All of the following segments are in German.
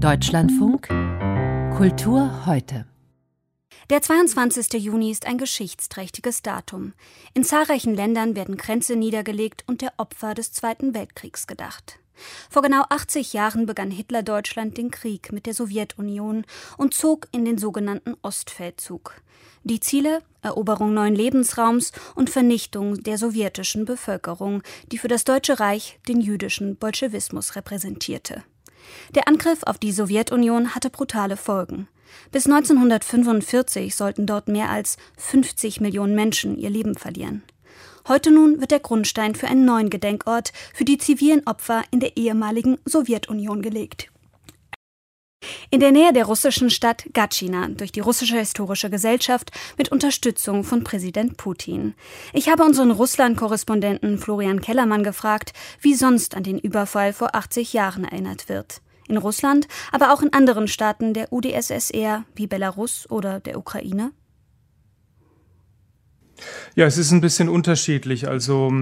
Deutschlandfunk Kultur heute. Der 22. Juni ist ein geschichtsträchtiges Datum. In zahlreichen Ländern werden Kränze niedergelegt und der Opfer des Zweiten Weltkriegs gedacht. Vor genau 80 Jahren begann Hitler Deutschland den Krieg mit der Sowjetunion und zog in den sogenannten Ostfeldzug. Die Ziele Eroberung neuen Lebensraums und Vernichtung der sowjetischen Bevölkerung, die für das Deutsche Reich den jüdischen Bolschewismus repräsentierte. Der Angriff auf die Sowjetunion hatte brutale Folgen. Bis 1945 sollten dort mehr als 50 Millionen Menschen ihr Leben verlieren. Heute nun wird der Grundstein für einen neuen Gedenkort für die zivilen Opfer in der ehemaligen Sowjetunion gelegt. In der Nähe der russischen Stadt Gatschina durch die russische historische Gesellschaft mit Unterstützung von Präsident Putin. Ich habe unseren Russland-Korrespondenten Florian Kellermann gefragt, wie sonst an den Überfall vor 80 Jahren erinnert wird. In Russland, aber auch in anderen Staaten der UdSSR wie Belarus oder der Ukraine? Ja, es ist ein bisschen unterschiedlich. Also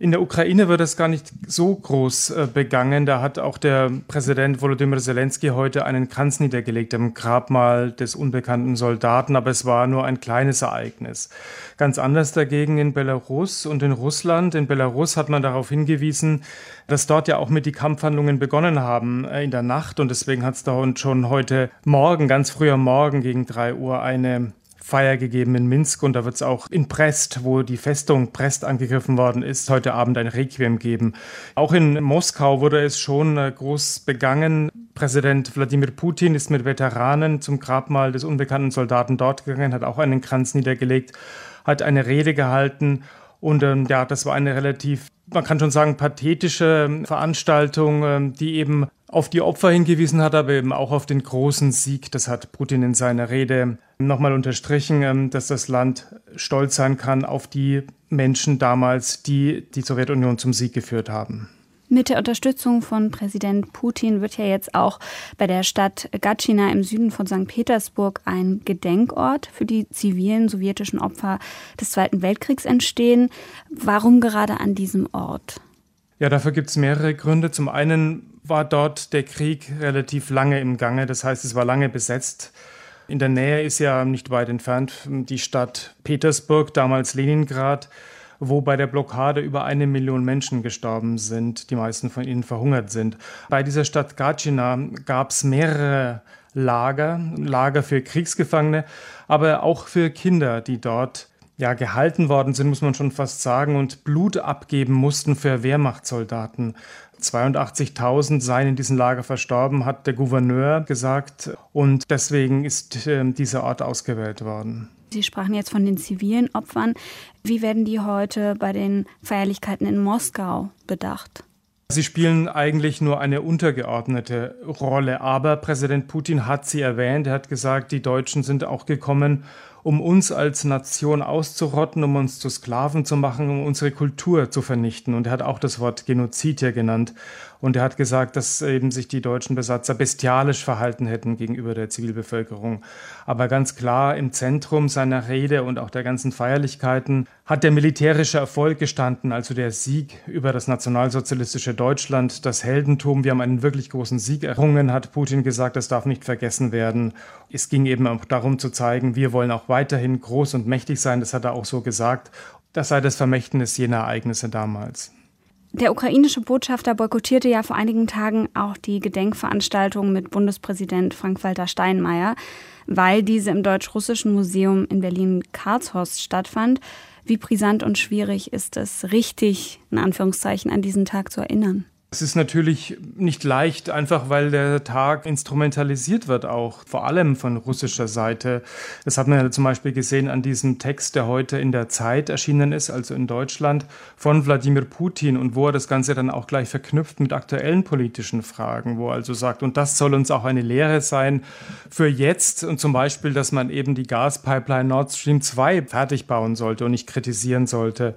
in der Ukraine wird das gar nicht so groß äh, begangen. Da hat auch der Präsident Volodymyr Zelensky heute einen Kranz niedergelegt am Grabmal des unbekannten Soldaten, aber es war nur ein kleines Ereignis. Ganz anders dagegen in Belarus und in Russland. In Belarus hat man darauf hingewiesen, dass dort ja auch mit die Kampfhandlungen begonnen haben äh, in der Nacht und deswegen hat es da schon heute Morgen, ganz früh am Morgen gegen drei Uhr eine Feier gegeben in Minsk und da wird es auch in Brest, wo die Festung Brest angegriffen worden ist, heute Abend ein Requiem geben. Auch in Moskau wurde es schon äh, groß begangen. Präsident Wladimir Putin ist mit Veteranen zum Grabmal des unbekannten Soldaten dort gegangen, hat auch einen Kranz niedergelegt, hat eine Rede gehalten und ähm, ja, das war eine relativ, man kann schon sagen, pathetische Veranstaltung, ähm, die eben auf die Opfer hingewiesen hat, aber eben auch auf den großen Sieg. Das hat Putin in seiner Rede nochmal unterstrichen, ähm, dass das Land stolz sein kann auf die Menschen damals, die die Sowjetunion zum Sieg geführt haben. Mit der Unterstützung von Präsident Putin wird ja jetzt auch bei der Stadt Gatschina im Süden von St. Petersburg ein Gedenkort für die zivilen sowjetischen Opfer des Zweiten Weltkriegs entstehen. Warum gerade an diesem Ort? Ja, dafür gibt es mehrere Gründe. Zum einen war dort der Krieg relativ lange im Gange, das heißt, es war lange besetzt. In der Nähe ist ja nicht weit entfernt die Stadt Petersburg, damals Leningrad, wo bei der Blockade über eine Million Menschen gestorben sind, die meisten von ihnen verhungert sind. Bei dieser Stadt Gatschina gab es mehrere Lager, Lager für Kriegsgefangene, aber auch für Kinder, die dort ja, gehalten worden sind, muss man schon fast sagen, und Blut abgeben mussten für Wehrmachtssoldaten. 82.000 seien in diesem Lager verstorben, hat der Gouverneur gesagt. Und deswegen ist äh, dieser Ort ausgewählt worden. Sie sprachen jetzt von den zivilen Opfern. Wie werden die heute bei den Feierlichkeiten in Moskau bedacht? Sie spielen eigentlich nur eine untergeordnete Rolle, aber Präsident Putin hat sie erwähnt. Er hat gesagt, die Deutschen sind auch gekommen, um uns als Nation auszurotten, um uns zu Sklaven zu machen, um unsere Kultur zu vernichten. Und er hat auch das Wort Genozid hier genannt. Und er hat gesagt, dass eben sich die deutschen Besatzer bestialisch verhalten hätten gegenüber der Zivilbevölkerung. Aber ganz klar im Zentrum seiner Rede und auch der ganzen Feierlichkeiten hat der militärische Erfolg gestanden, also der Sieg über das nationalsozialistische Deutschland, das Heldentum. Wir haben einen wirklich großen Sieg errungen, hat Putin gesagt. Das darf nicht vergessen werden. Es ging eben auch darum zu zeigen, wir wollen auch weiterhin groß und mächtig sein. Das hat er auch so gesagt. Das sei das Vermächtnis jener Ereignisse damals. Der ukrainische Botschafter boykottierte ja vor einigen Tagen auch die Gedenkveranstaltung mit Bundespräsident Frank-Walter Steinmeier, weil diese im Deutsch-Russischen Museum in Berlin-Karlshorst stattfand. Wie brisant und schwierig ist es, richtig, in Anführungszeichen, an diesen Tag zu erinnern? Es ist natürlich nicht leicht, einfach weil der Tag instrumentalisiert wird, auch vor allem von russischer Seite. Das hat man ja zum Beispiel gesehen an diesem Text, der heute in der Zeit erschienen ist, also in Deutschland, von Wladimir Putin und wo er das Ganze dann auch gleich verknüpft mit aktuellen politischen Fragen, wo er also sagt, und das soll uns auch eine Lehre sein für jetzt und zum Beispiel, dass man eben die Gaspipeline Nord Stream 2 fertig bauen sollte und nicht kritisieren sollte.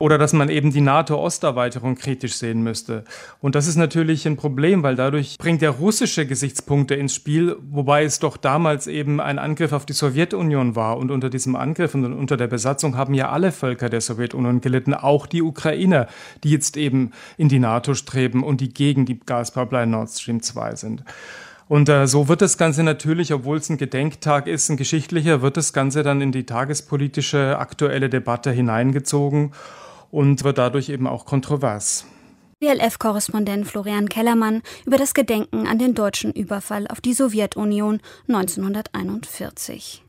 Oder dass man eben die NATO-Osterweiterung kritisch sehen müsste. Und das ist natürlich ein Problem, weil dadurch bringt er russische Gesichtspunkte ins Spiel, wobei es doch damals eben ein Angriff auf die Sowjetunion war. Und unter diesem Angriff und unter der Besatzung haben ja alle Völker der Sowjetunion gelitten, auch die Ukrainer, die jetzt eben in die NATO streben und die gegen die Gaspipeline Nord Stream 2 sind. Und äh, so wird das Ganze natürlich, obwohl es ein Gedenktag ist, ein geschichtlicher, wird das Ganze dann in die tagespolitische aktuelle Debatte hineingezogen und wird dadurch eben auch kontrovers. WLF-Korrespondent Florian Kellermann über das Gedenken an den deutschen Überfall auf die Sowjetunion 1941.